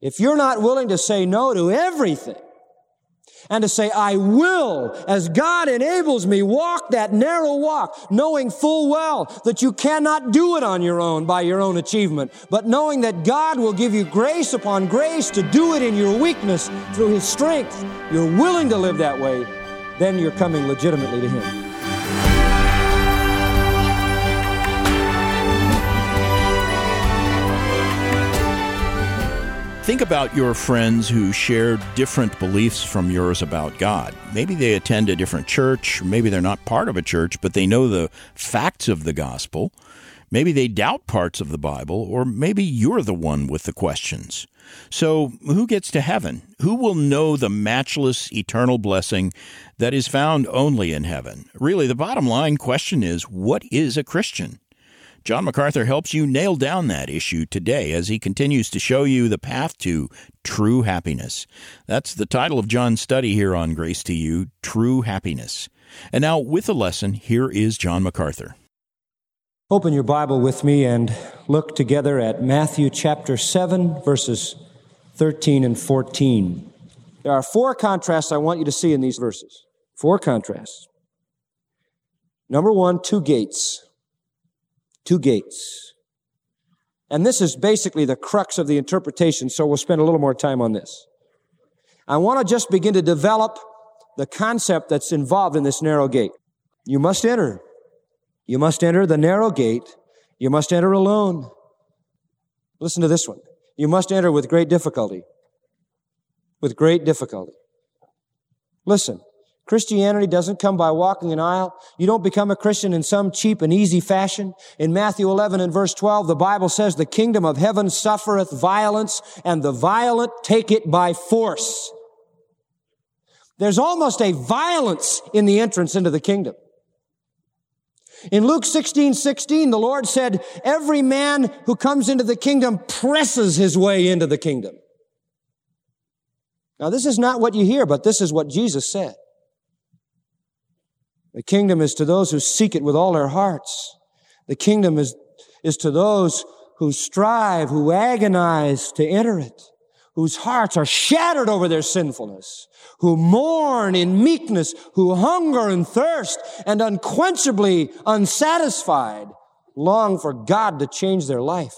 If you're not willing to say no to everything, and to say, I will, as God enables me, walk that narrow walk, knowing full well that you cannot do it on your own by your own achievement, but knowing that God will give you grace upon grace to do it in your weakness through His strength. You're willing to live that way, then you're coming legitimately to Him. Think about your friends who share different beliefs from yours about God. Maybe they attend a different church, maybe they're not part of a church, but they know the facts of the gospel. Maybe they doubt parts of the Bible, or maybe you're the one with the questions. So, who gets to heaven? Who will know the matchless eternal blessing that is found only in heaven? Really, the bottom line question is what is a Christian? John MacArthur helps you nail down that issue today as he continues to show you the path to true happiness. That's the title of John's study here on Grace to You True Happiness. And now, with the lesson, here is John MacArthur. Open your Bible with me and look together at Matthew chapter 7, verses 13 and 14. There are four contrasts I want you to see in these verses. Four contrasts. Number one, two gates two gates. And this is basically the crux of the interpretation, so we'll spend a little more time on this. I want to just begin to develop the concept that's involved in this narrow gate. You must enter. You must enter the narrow gate. You must enter alone. Listen to this one. You must enter with great difficulty. With great difficulty. Listen, Christianity doesn't come by walking an aisle. You don't become a Christian in some cheap and easy fashion. In Matthew 11 and verse 12, the Bible says, the kingdom of heaven suffereth violence and the violent take it by force. There's almost a violence in the entrance into the kingdom. In Luke 16, 16, the Lord said, every man who comes into the kingdom presses his way into the kingdom. Now, this is not what you hear, but this is what Jesus said. The kingdom is to those who seek it with all their hearts. The kingdom is, is to those who strive, who agonize to enter it, whose hearts are shattered over their sinfulness, who mourn in meekness, who hunger and thirst and unquenchably unsatisfied long for God to change their life.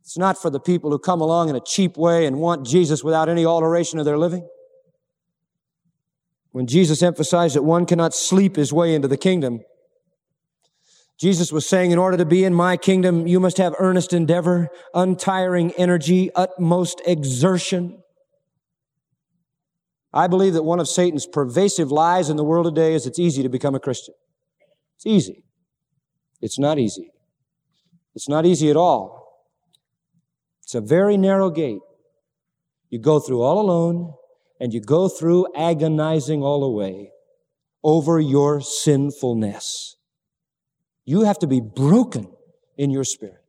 It's not for the people who come along in a cheap way and want Jesus without any alteration of their living. When Jesus emphasized that one cannot sleep his way into the kingdom, Jesus was saying, in order to be in my kingdom, you must have earnest endeavor, untiring energy, utmost exertion. I believe that one of Satan's pervasive lies in the world today is it's easy to become a Christian. It's easy. It's not easy. It's not easy at all. It's a very narrow gate. You go through all alone and you go through agonizing all the way over your sinfulness. You have to be broken in your spirit.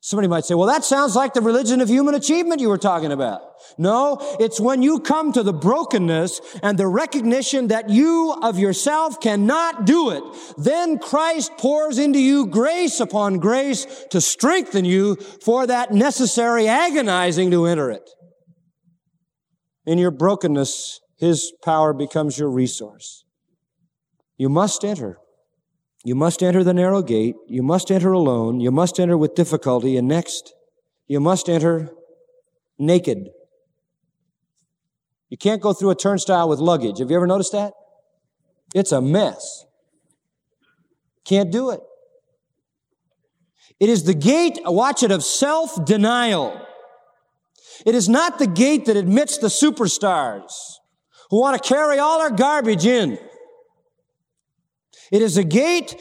Somebody might say, well, that sounds like the religion of human achievement you were talking about. No, it's when you come to the brokenness and the recognition that you of yourself cannot do it. Then Christ pours into you grace upon grace to strengthen you for that necessary agonizing to enter it. In your brokenness, His power becomes your resource. You must enter. You must enter the narrow gate. You must enter alone. You must enter with difficulty. And next, you must enter naked. You can't go through a turnstile with luggage. Have you ever noticed that? It's a mess. Can't do it. It is the gate, watch it, of self-denial. It is not the gate that admits the superstars who want to carry all our garbage in. It is a gate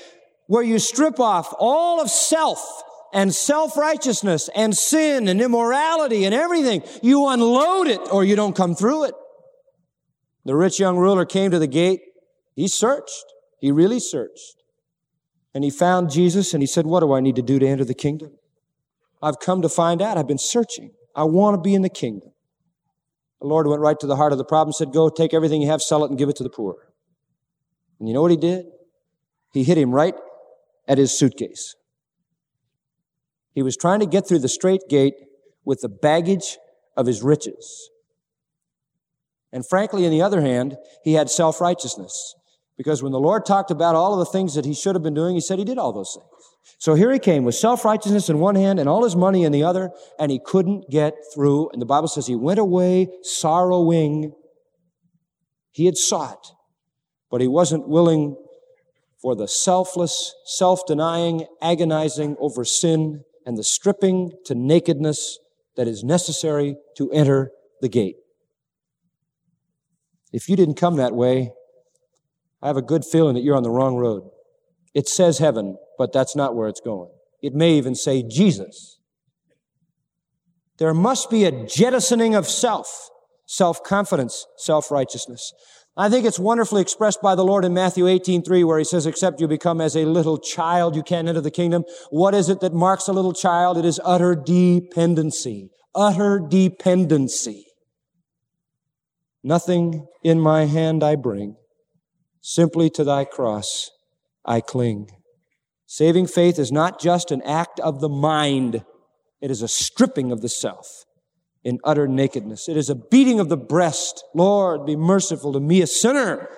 where you strip off all of self and self-righteousness and sin and immorality and everything. You unload it or you don't come through it. The rich young ruler came to the gate. He searched. He really searched. And he found Jesus and he said, what do I need to do to enter the kingdom? I've come to find out. I've been searching. I want to be in the kingdom. The Lord went right to the heart of the problem, said, Go take everything you have, sell it, and give it to the poor. And you know what he did? He hit him right at his suitcase. He was trying to get through the strait gate with the baggage of his riches. And frankly, on the other hand, he had self-righteousness. Because when the Lord talked about all of the things that he should have been doing, he said he did all those things. So here he came with self-righteousness in one hand and all his money in the other, and he couldn't get through. And the Bible says he went away sorrowing. He had sought, but he wasn't willing for the selfless, self-denying, agonizing over sin and the stripping to nakedness that is necessary to enter the gate. If you didn't come that way, I have a good feeling that you're on the wrong road. It says heaven, but that's not where it's going. It may even say Jesus. There must be a jettisoning of self, self-confidence, self-righteousness. I think it's wonderfully expressed by the Lord in Matthew 18, 3, where he says, except you become as a little child, you can't enter the kingdom. What is it that marks a little child? It is utter dependency. Utter dependency. Nothing in my hand I bring. Simply to thy cross I cling. Saving faith is not just an act of the mind. It is a stripping of the self in utter nakedness. It is a beating of the breast. Lord, be merciful to me, a sinner.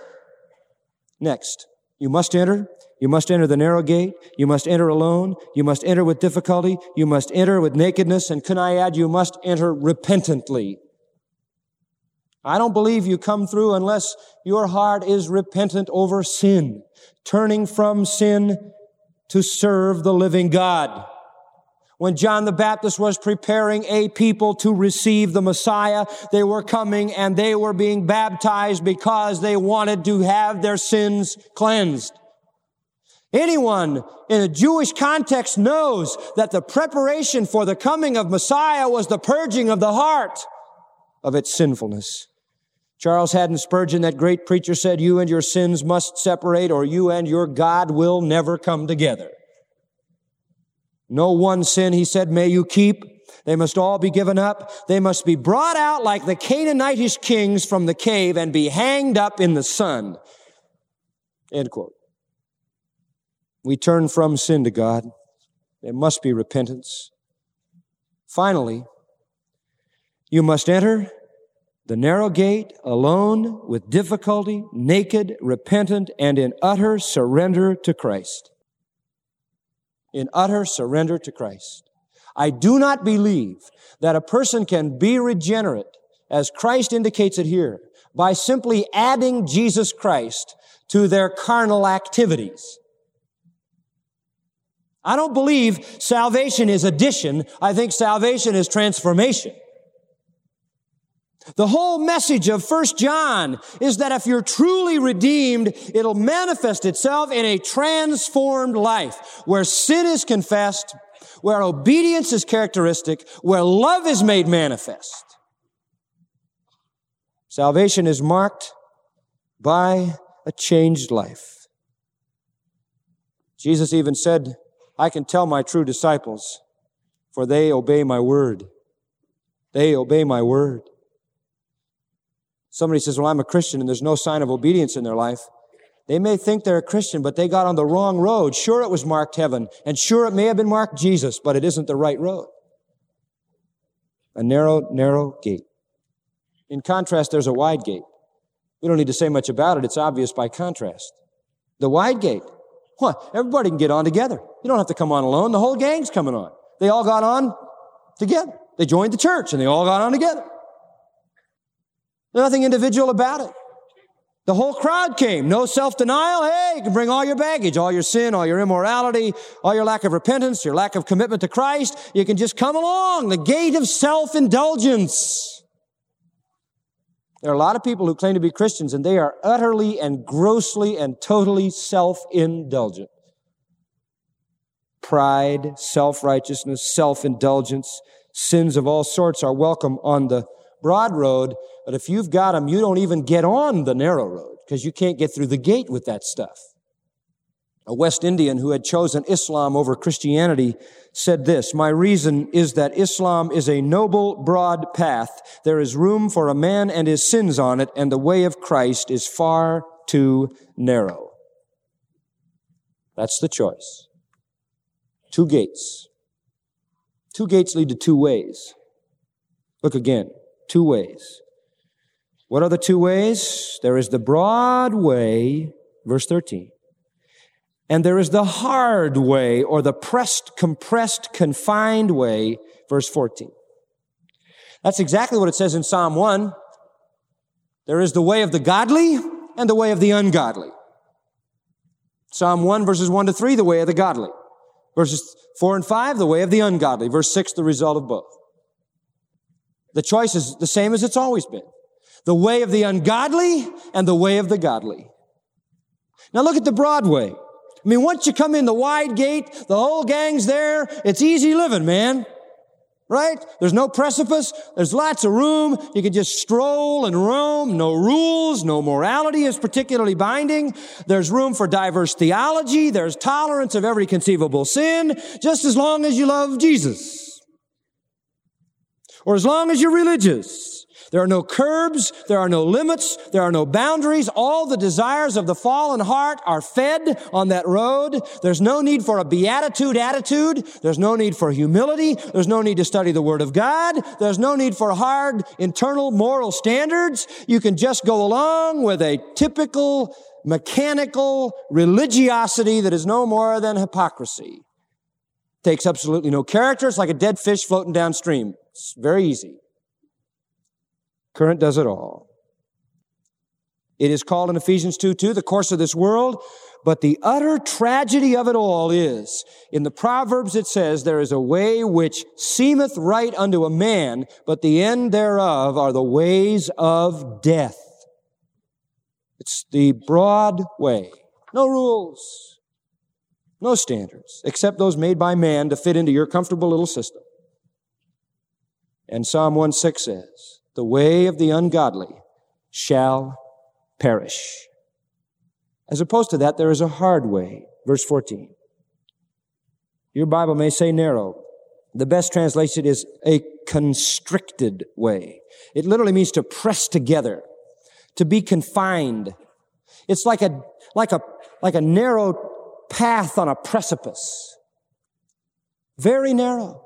Next, you must enter. You must enter the narrow gate. You must enter alone. You must enter with difficulty. You must enter with nakedness. And can I add, you must enter repentantly. I don't believe you come through unless your heart is repentant over sin, turning from sin to serve the living God. When John the Baptist was preparing a people to receive the Messiah, they were coming and they were being baptized because they wanted to have their sins cleansed. Anyone in a Jewish context knows that the preparation for the coming of Messiah was the purging of the heart of its sinfulness. Charles Haddon Spurgeon, that great preacher, said, You and your sins must separate, or you and your God will never come together. No one sin, he said, may you keep. They must all be given up. They must be brought out like the Canaanitish kings from the cave and be hanged up in the sun. End quote. We turn from sin to God. There must be repentance. Finally, you must enter the narrow gate, alone, with difficulty, naked, repentant, and in utter surrender to Christ. In utter surrender to Christ. I do not believe that a person can be regenerate, as Christ indicates it here, by simply adding Jesus Christ to their carnal activities. I don't believe salvation is addition. I think salvation is transformation. The whole message of First John is that if you're truly redeemed, it'll manifest itself in a transformed life where sin is confessed, where obedience is characteristic, where love is made manifest. Salvation is marked by a changed life. Jesus even said, I can tell my true disciples, for they obey my word. They obey my word. Somebody says, well, I'm a Christian and there's no sign of obedience in their life. They may think they're a Christian, but they got on the wrong road. Sure, it was marked heaven, and sure, it may have been marked Jesus, but it isn't the right road. A narrow, narrow gate. In contrast, there's a wide gate. We don't need to say much about it. It's obvious by contrast. The wide gate. What? Everybody can get on together. You don't have to come on alone. The whole gang's coming on. They all got on together. They joined the church and they all got on together. Nothing individual about it. The whole crowd came. No self-denial. Hey, you can bring all your baggage, all your sin, all your immorality, all your lack of repentance, your lack of commitment to Christ. You can just come along. The gate of self-indulgence. There are a lot of people who claim to be Christians and they are utterly and grossly and totally self-indulgent. Pride, self-righteousness, self-indulgence, sins of all sorts are welcome on the broad road, but if you've got them, you don't even get on the narrow road because you can't get through the gate with that stuff. A West Indian who had chosen Islam over Christianity said this, My reason is that Islam is a noble, broad path. There is room for a man and his sins on it, and the way of Christ is far too narrow. That's the choice. Two gates. Two gates lead to two ways. Look again. Two ways. What are the two ways? There is the broad way, verse 13. And there is the hard way, or the pressed, compressed, confined way, verse 14. That's exactly what it says in Psalm 1. There is the way of the godly and the way of the ungodly. Psalm 1 verses 1 to 3, the way of the godly. Verses 4 and 5, the way of the ungodly. Verse 6, the result of both. The choice is the same as it's always been. The way of the ungodly and the way of the godly. Now look at the Broadway. I mean, once you come in the wide gate, the whole gang's there. It's easy living, man. Right? There's no precipice. There's lots of room. You can just stroll and roam. No rules. No morality is particularly binding. There's room for diverse theology. There's tolerance of every conceivable sin, just as long as you love Jesus. Or as long as you're religious. There are no curbs. There are no limits. There are no boundaries. All the desires of the fallen heart are fed on that road. There's no need for a beatitude attitude. There's no need for humility. There's no need to study the Word of God. There's no need for hard internal moral standards. You can just go along with a typical mechanical religiosity that is no more than hypocrisy. Takes absolutely no character. It's like a dead fish floating downstream. It's very easy. Current does it all. It is called in Ephesians 2 2 the course of this world, but the utter tragedy of it all is, in the Proverbs it says, there is a way which seemeth right unto a man, but the end thereof are the ways of death. It's the broad way. No rules. No standards, except those made by man to fit into your comfortable little system. And Psalm 1 6 says, the way of the ungodly shall perish. As opposed to that, there is a hard way. Verse 14. Your Bible may say narrow. The best translation is a constricted way. It literally means to press together, to be confined. It's like a, like a, like a narrow path on a precipice. Very narrow.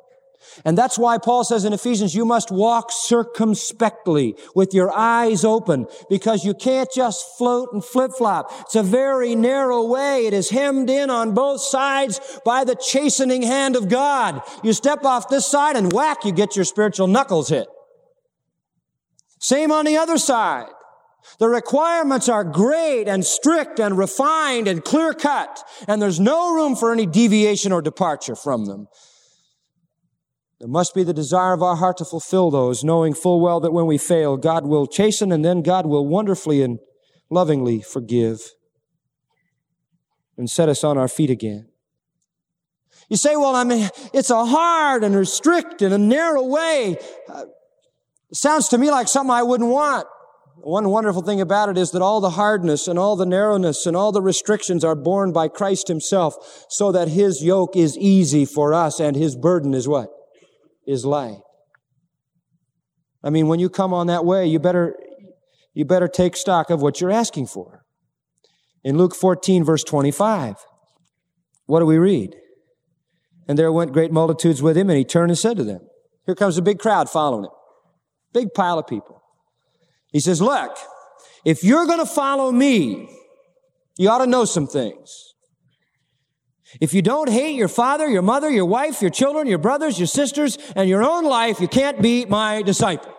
And that's why Paul says in Ephesians, you must walk circumspectly with your eyes open because you can't just float and flip flop. It's a very narrow way. It is hemmed in on both sides by the chastening hand of God. You step off this side and whack, you get your spiritual knuckles hit. Same on the other side. The requirements are great and strict and refined and clear cut, and there's no room for any deviation or departure from them. There must be the desire of our heart to fulfill those, knowing full well that when we fail, God will chasten and then God will wonderfully and lovingly forgive and set us on our feet again. You say, well, I mean, it's a hard and strict and a narrow way. Uh, sounds to me like something I wouldn't want. One wonderful thing about it is that all the hardness and all the narrowness and all the restrictions are borne by Christ himself so that his yoke is easy for us and his burden is what? Is light. I mean, when you come on that way, you better, you better take stock of what you're asking for. In Luke 14, verse 25, what do we read? And there went great multitudes with him, and he turned and said to them, Here comes a big crowd following him. Big pile of people. He says, Look, if you're going to follow me, you ought to know some things. If you don't hate your father, your mother, your wife, your children, your brothers, your sisters, and your own life, you can't be my disciple.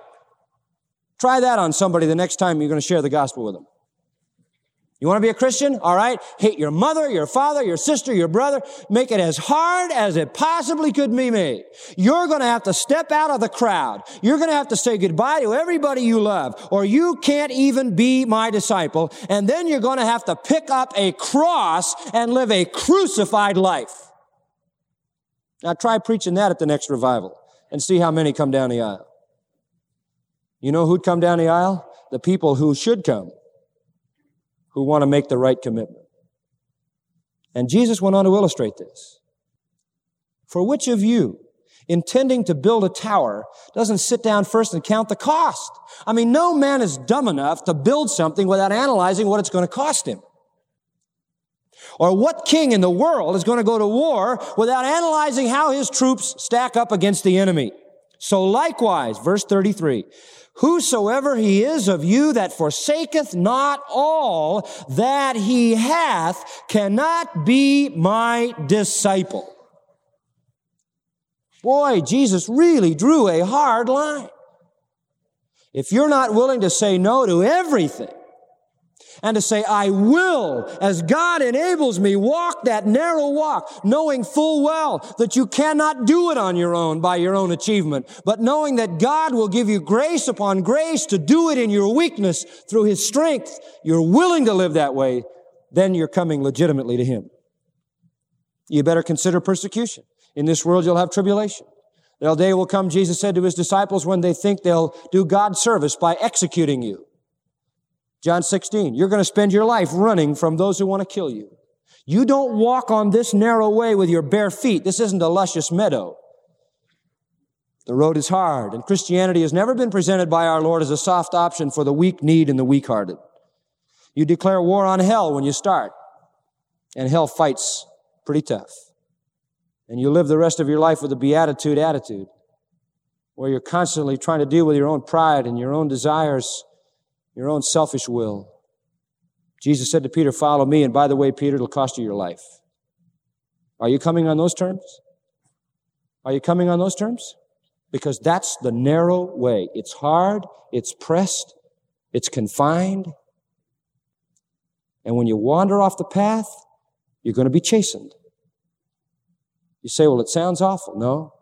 Try that on somebody the next time you're going to share the gospel with them. You want to be a Christian? All right. Hate your mother, your father, your sister, your brother. Make it as hard as it possibly could be made. You're going to have to step out of the crowd. You're going to have to say goodbye to everybody you love, or you can't even be my disciple. And then you're going to have to pick up a cross and live a crucified life. Now try preaching that at the next revival and see how many come down the aisle. You know who'd come down the aisle? The people who should come who want to make the right commitment. And Jesus went on to illustrate this. For which of you, intending to build a tower, doesn't sit down first and count the cost? I mean, no man is dumb enough to build something without analyzing what it's going to cost him. Or what king in the world is going to go to war without analyzing how his troops stack up against the enemy? So likewise, verse 33, whosoever he is of you that forsaketh not all that he hath cannot be my disciple. Boy, Jesus really drew a hard line. If you're not willing to say no to everything, and to say, I will, as God enables me, walk that narrow walk, knowing full well that you cannot do it on your own by your own achievement, but knowing that God will give you grace upon grace to do it in your weakness through His strength. You're willing to live that way, then you're coming legitimately to Him. You better consider persecution. In this world, you'll have tribulation. The day will come, Jesus said to his disciples, when they think they'll do God's service by executing you. John 16, you're going to spend your life running from those who want to kill you. You don't walk on this narrow way with your bare feet. This isn't a luscious meadow. The road is hard, and Christianity has never been presented by our Lord as a soft option for the weak kneed and the weak hearted. You declare war on hell when you start, and hell fights pretty tough. And you live the rest of your life with a beatitude attitude, where you're constantly trying to deal with your own pride and your own desires your own selfish will. Jesus said to Peter, Follow me, and by the way, Peter, it'll cost you your life. Are you coming on those terms? Are you coming on those terms? Because that's the narrow way. It's hard, it's pressed, it's confined. And when you wander off the path, you're going to be chastened. You say, well, it sounds awful. No,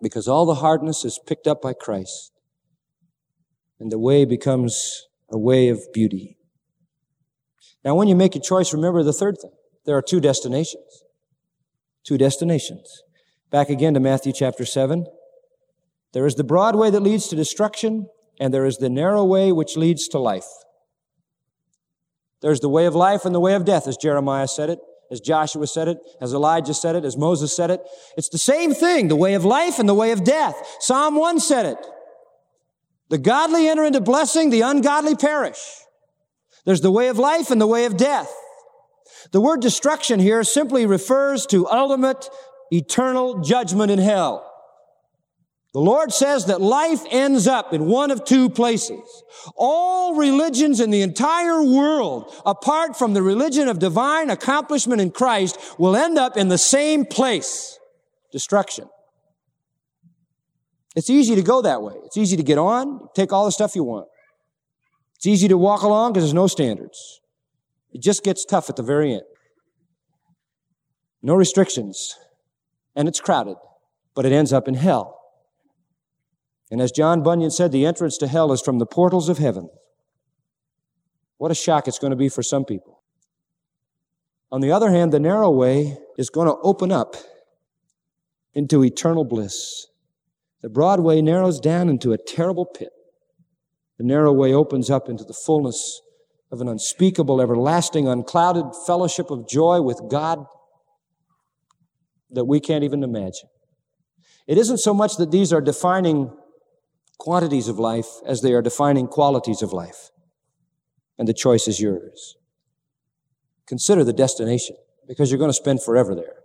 because all the hardness is picked up by Christ. And the way becomes a way of beauty. Now, when you make a choice, remember the third thing. There are two destinations. Two destinations. Back again to Matthew chapter 7. There is the broad way that leads to destruction, and there is the narrow way which leads to life. There's the way of life and the way of death, as Jeremiah said it, as Joshua said it, as Elijah said it, as Moses said it. It's the same thing, the way of life and the way of death. Psalm 1 said it. The godly enter into blessing, the ungodly perish. There's the way of life and the way of death. The word destruction here simply refers to ultimate eternal judgment in hell. The Lord says that life ends up in one of two places. All religions in the entire world, apart from the religion of divine accomplishment in Christ, will end up in the same place. Destruction. It's easy to go that way. It's easy to get on, take all the stuff you want. It's easy to walk along because there's no standards. It just gets tough at the very end. No restrictions. And it's crowded, but it ends up in hell. And as John Bunyan said, the entrance to hell is from the portals of heaven. What a shock it's going to be for some people. On the other hand, the narrow way is going to open up into eternal bliss. The broad way narrows down into a terrible pit. The narrow way opens up into the fullness of an unspeakable, everlasting, unclouded fellowship of joy with God that we can't even imagine. It isn't so much that these are defining quantities of life as they are defining qualities of life. And the choice is yours. Consider the destination because you're going to spend forever there.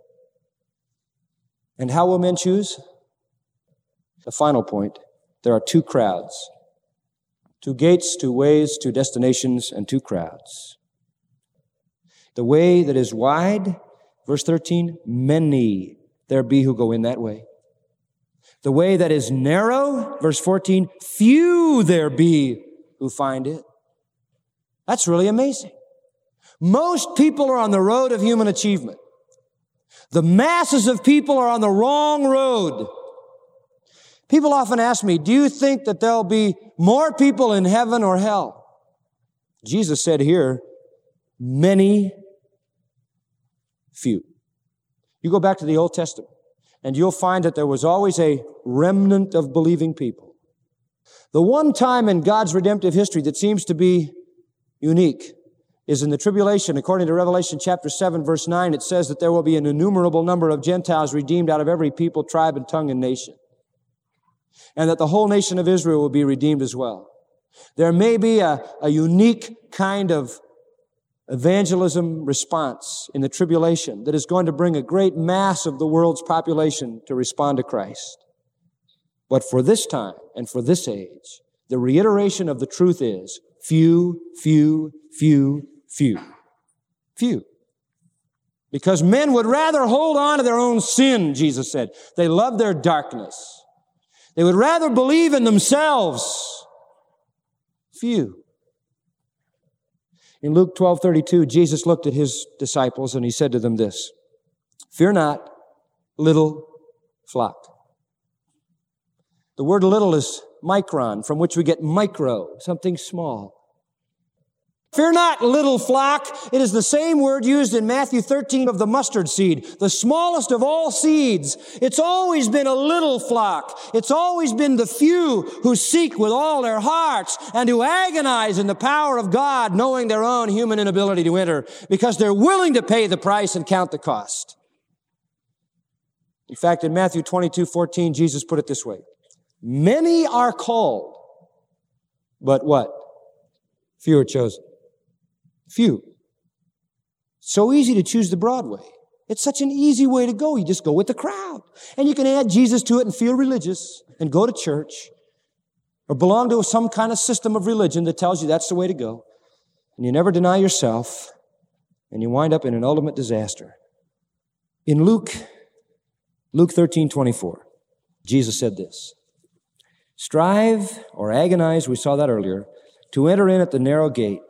And how will men choose? The final point there are two crowds two gates, two ways, two destinations, and two crowds. The way that is wide, verse 13, many there be who go in that way. The way that is narrow, verse 14, few there be who find it. That's really amazing. Most people are on the road of human achievement. The masses of people are on the wrong road. People often ask me, do you think that there'll be more people in heaven or hell? Jesus said here, many few. You go back to the Old Testament and you'll find that there was always a remnant of believing people. The one time in God's redemptive history that seems to be unique is in the tribulation. According to Revelation chapter 7 verse 9, it says that there will be an innumerable number of Gentiles redeemed out of every people, tribe, and tongue and nation and that the whole nation of Israel will be redeemed as well. There may be a, a unique kind of evangelism response in the tribulation that is going to bring a great mass of the world's population to respond to Christ. But for this time and for this age, the reiteration of the truth is few, few, few, few. Few. Because men would rather hold on to their own sin, Jesus said. They love their darkness. They would rather believe in themselves. Few. In Luke 12 32, Jesus looked at his disciples and he said to them this Fear not, little flock. The word little is micron, from which we get micro, something small. Fear not, little flock. It is the same word used in Matthew 13 of the mustard seed, the smallest of all seeds. It's always been a little flock. It's always been the few who seek with all their hearts and who agonize in the power of God, knowing their own human inability to enter because they're willing to pay the price and count the cost. In fact, in Matthew 22, 14, Jesus put it this way. Many are called, but what? Few are chosen. Few. So easy to choose the broad way. It's such an easy way to go. You just go with the crowd. And you can add Jesus to it and feel religious and go to church or belong to some kind of system of religion that tells you that's the way to go. And you never deny yourself and you wind up in an ultimate disaster. In Luke, Luke 13, 24, Jesus said this, strive or agonize, we saw that earlier, to enter in at the narrow gate.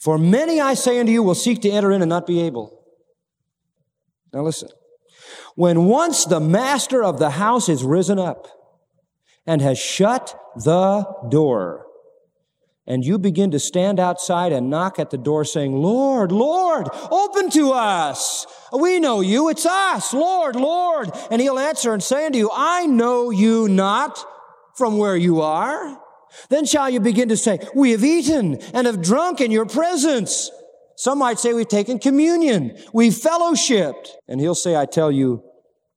For many, I say unto you, will seek to enter in and not be able. Now listen. When once the master of the house is risen up and has shut the door, and you begin to stand outside and knock at the door saying, Lord, Lord, open to us. We know you. It's us. Lord, Lord. And he'll answer and say unto you, I know you not from where you are. Then shall you begin to say, we have eaten and have drunk in your presence. Some might say we've taken communion. We've fellowshipped. And he'll say, I tell you,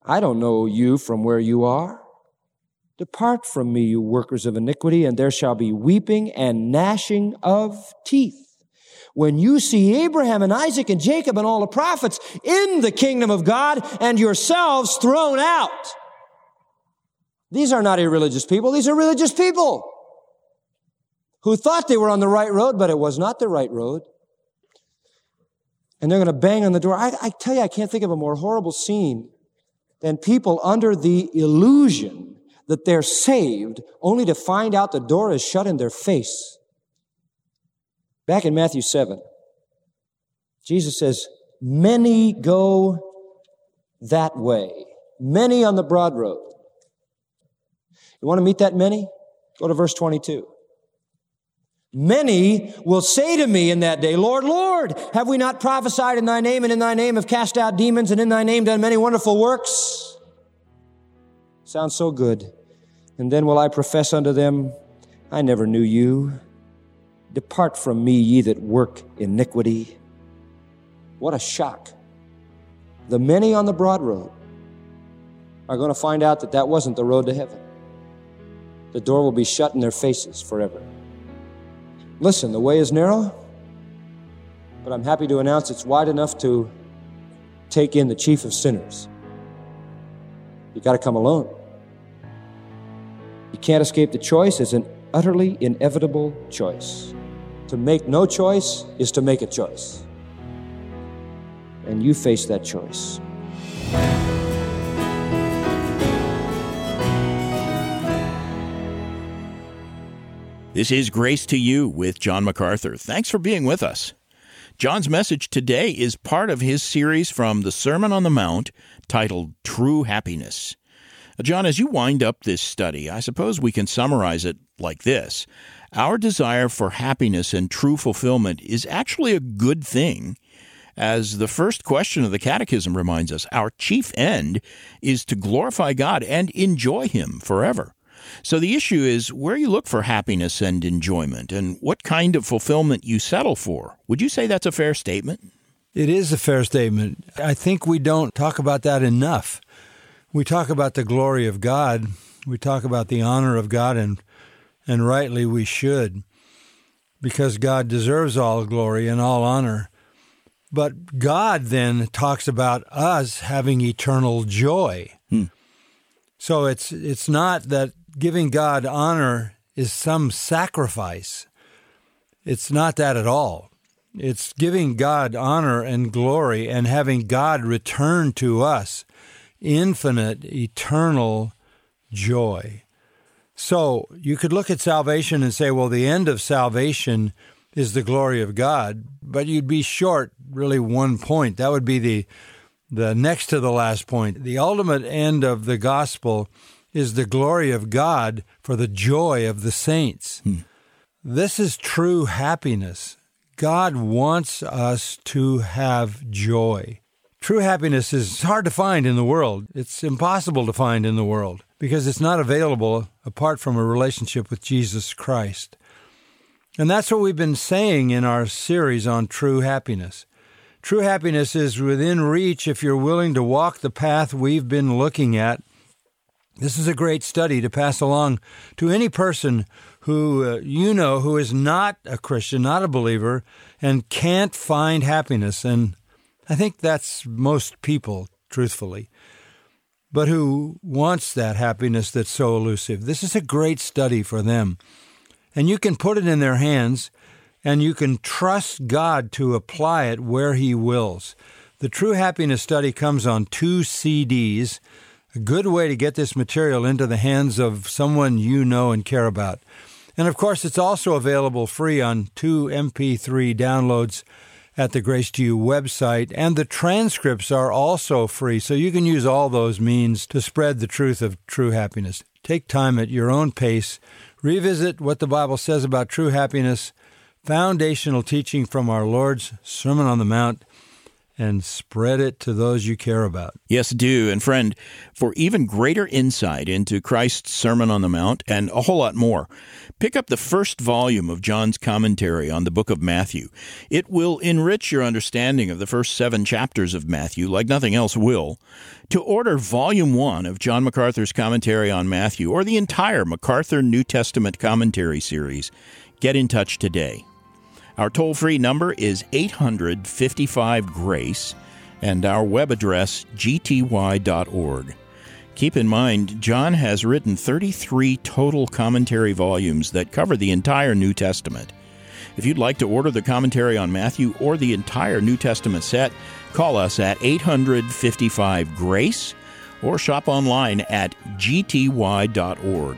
I don't know you from where you are. Depart from me, you workers of iniquity, and there shall be weeping and gnashing of teeth. When you see Abraham and Isaac and Jacob and all the prophets in the kingdom of God and yourselves thrown out. These are not irreligious people. These are religious people who thought they were on the right road, but it was not the right road. And they're going to bang on the door. I, I tell you, I can't think of a more horrible scene than people under the illusion that they're saved only to find out the door is shut in their face. Back in Matthew 7, Jesus says, Many go that way. Many on the broad road. You want to meet that many? Go to verse 22. Many will say to me in that day, Lord, Lord, have we not prophesied in thy name and in thy name have cast out demons and in thy name done many wonderful works? Sounds so good. And then will I profess unto them, I never knew you. Depart from me, ye that work iniquity. What a shock. The many on the broad road are going to find out that that wasn't the road to heaven. The door will be shut in their faces forever. Listen, the way is narrow, but I'm happy to announce it's wide enough to take in the chief of sinners. You got to come alone. You can't escape the choice. It's an utterly inevitable choice. To make no choice is to make a choice. And you face that choice. This is Grace to You with John MacArthur. Thanks for being with us. John's message today is part of his series from the Sermon on the Mount titled True Happiness. John, as you wind up this study, I suppose we can summarize it like this Our desire for happiness and true fulfillment is actually a good thing. As the first question of the Catechism reminds us, our chief end is to glorify God and enjoy Him forever. So the issue is where you look for happiness and enjoyment and what kind of fulfillment you settle for. Would you say that's a fair statement? It is a fair statement. I think we don't talk about that enough. We talk about the glory of God, we talk about the honor of God, and, and rightly we should, because God deserves all glory and all honor. But God then talks about us having eternal joy. Hmm. So it's it's not that giving God honor is some sacrifice. It's not that at all. It's giving God honor and glory and having God return to us infinite, eternal joy. So you could look at salvation and say, well, the end of salvation is the glory of God, but you'd be short really one point. That would be the the next to the last point. The ultimate end of the gospel is the glory of God for the joy of the saints. Hmm. This is true happiness. God wants us to have joy. True happiness is hard to find in the world. It's impossible to find in the world because it's not available apart from a relationship with Jesus Christ. And that's what we've been saying in our series on true happiness. True happiness is within reach if you're willing to walk the path we've been looking at. This is a great study to pass along to any person who uh, you know who is not a Christian, not a believer, and can't find happiness. And I think that's most people, truthfully, but who wants that happiness that's so elusive. This is a great study for them. And you can put it in their hands and you can trust God to apply it where He wills. The True Happiness Study comes on two CDs. Good way to get this material into the hands of someone you know and care about. And of course, it's also available free on two MP3 downloads at the Grace to You website, and the transcripts are also free, so you can use all those means to spread the truth of true happiness. Take time at your own pace revisit what the Bible says about true happiness, foundational teaching from our Lord's Sermon on the Mount, and spread it to those you care about. Yes, do. And friend, for even greater insight into Christ's Sermon on the Mount and a whole lot more, pick up the first volume of John's commentary on the book of Matthew. It will enrich your understanding of the first seven chapters of Matthew like nothing else will. To order Volume 1 of John MacArthur's commentary on Matthew or the entire MacArthur New Testament commentary series, get in touch today. Our toll free number is 855 Grace, and our web address, gty.org. Keep in mind, John has written 33 total commentary volumes that cover the entire New Testament. If you'd like to order the commentary on Matthew or the entire New Testament set, call us at 855 Grace or shop online at gty.org.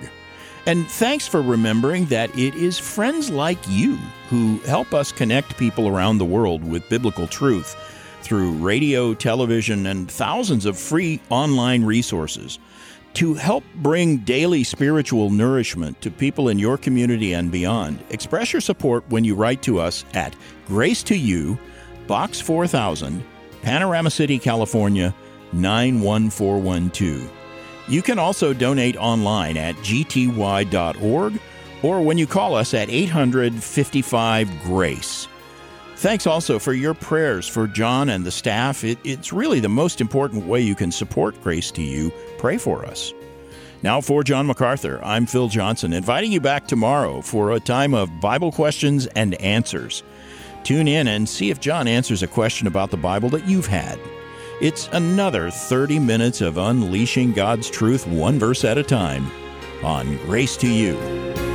And thanks for remembering that it is friends like you who help us connect people around the world with biblical truth through radio, television, and thousands of free online resources. To help bring daily spiritual nourishment to people in your community and beyond, express your support when you write to us at Grace to You, Box 4000, Panorama City, California 91412. You can also donate online at gty.org or when you call us at 855 Grace. Thanks also for your prayers for John and the staff. It, it's really the most important way you can support Grace to You. Pray for us. Now, for John MacArthur, I'm Phil Johnson, inviting you back tomorrow for a time of Bible questions and answers. Tune in and see if John answers a question about the Bible that you've had. It's another 30 minutes of unleashing God's truth one verse at a time on Grace to You.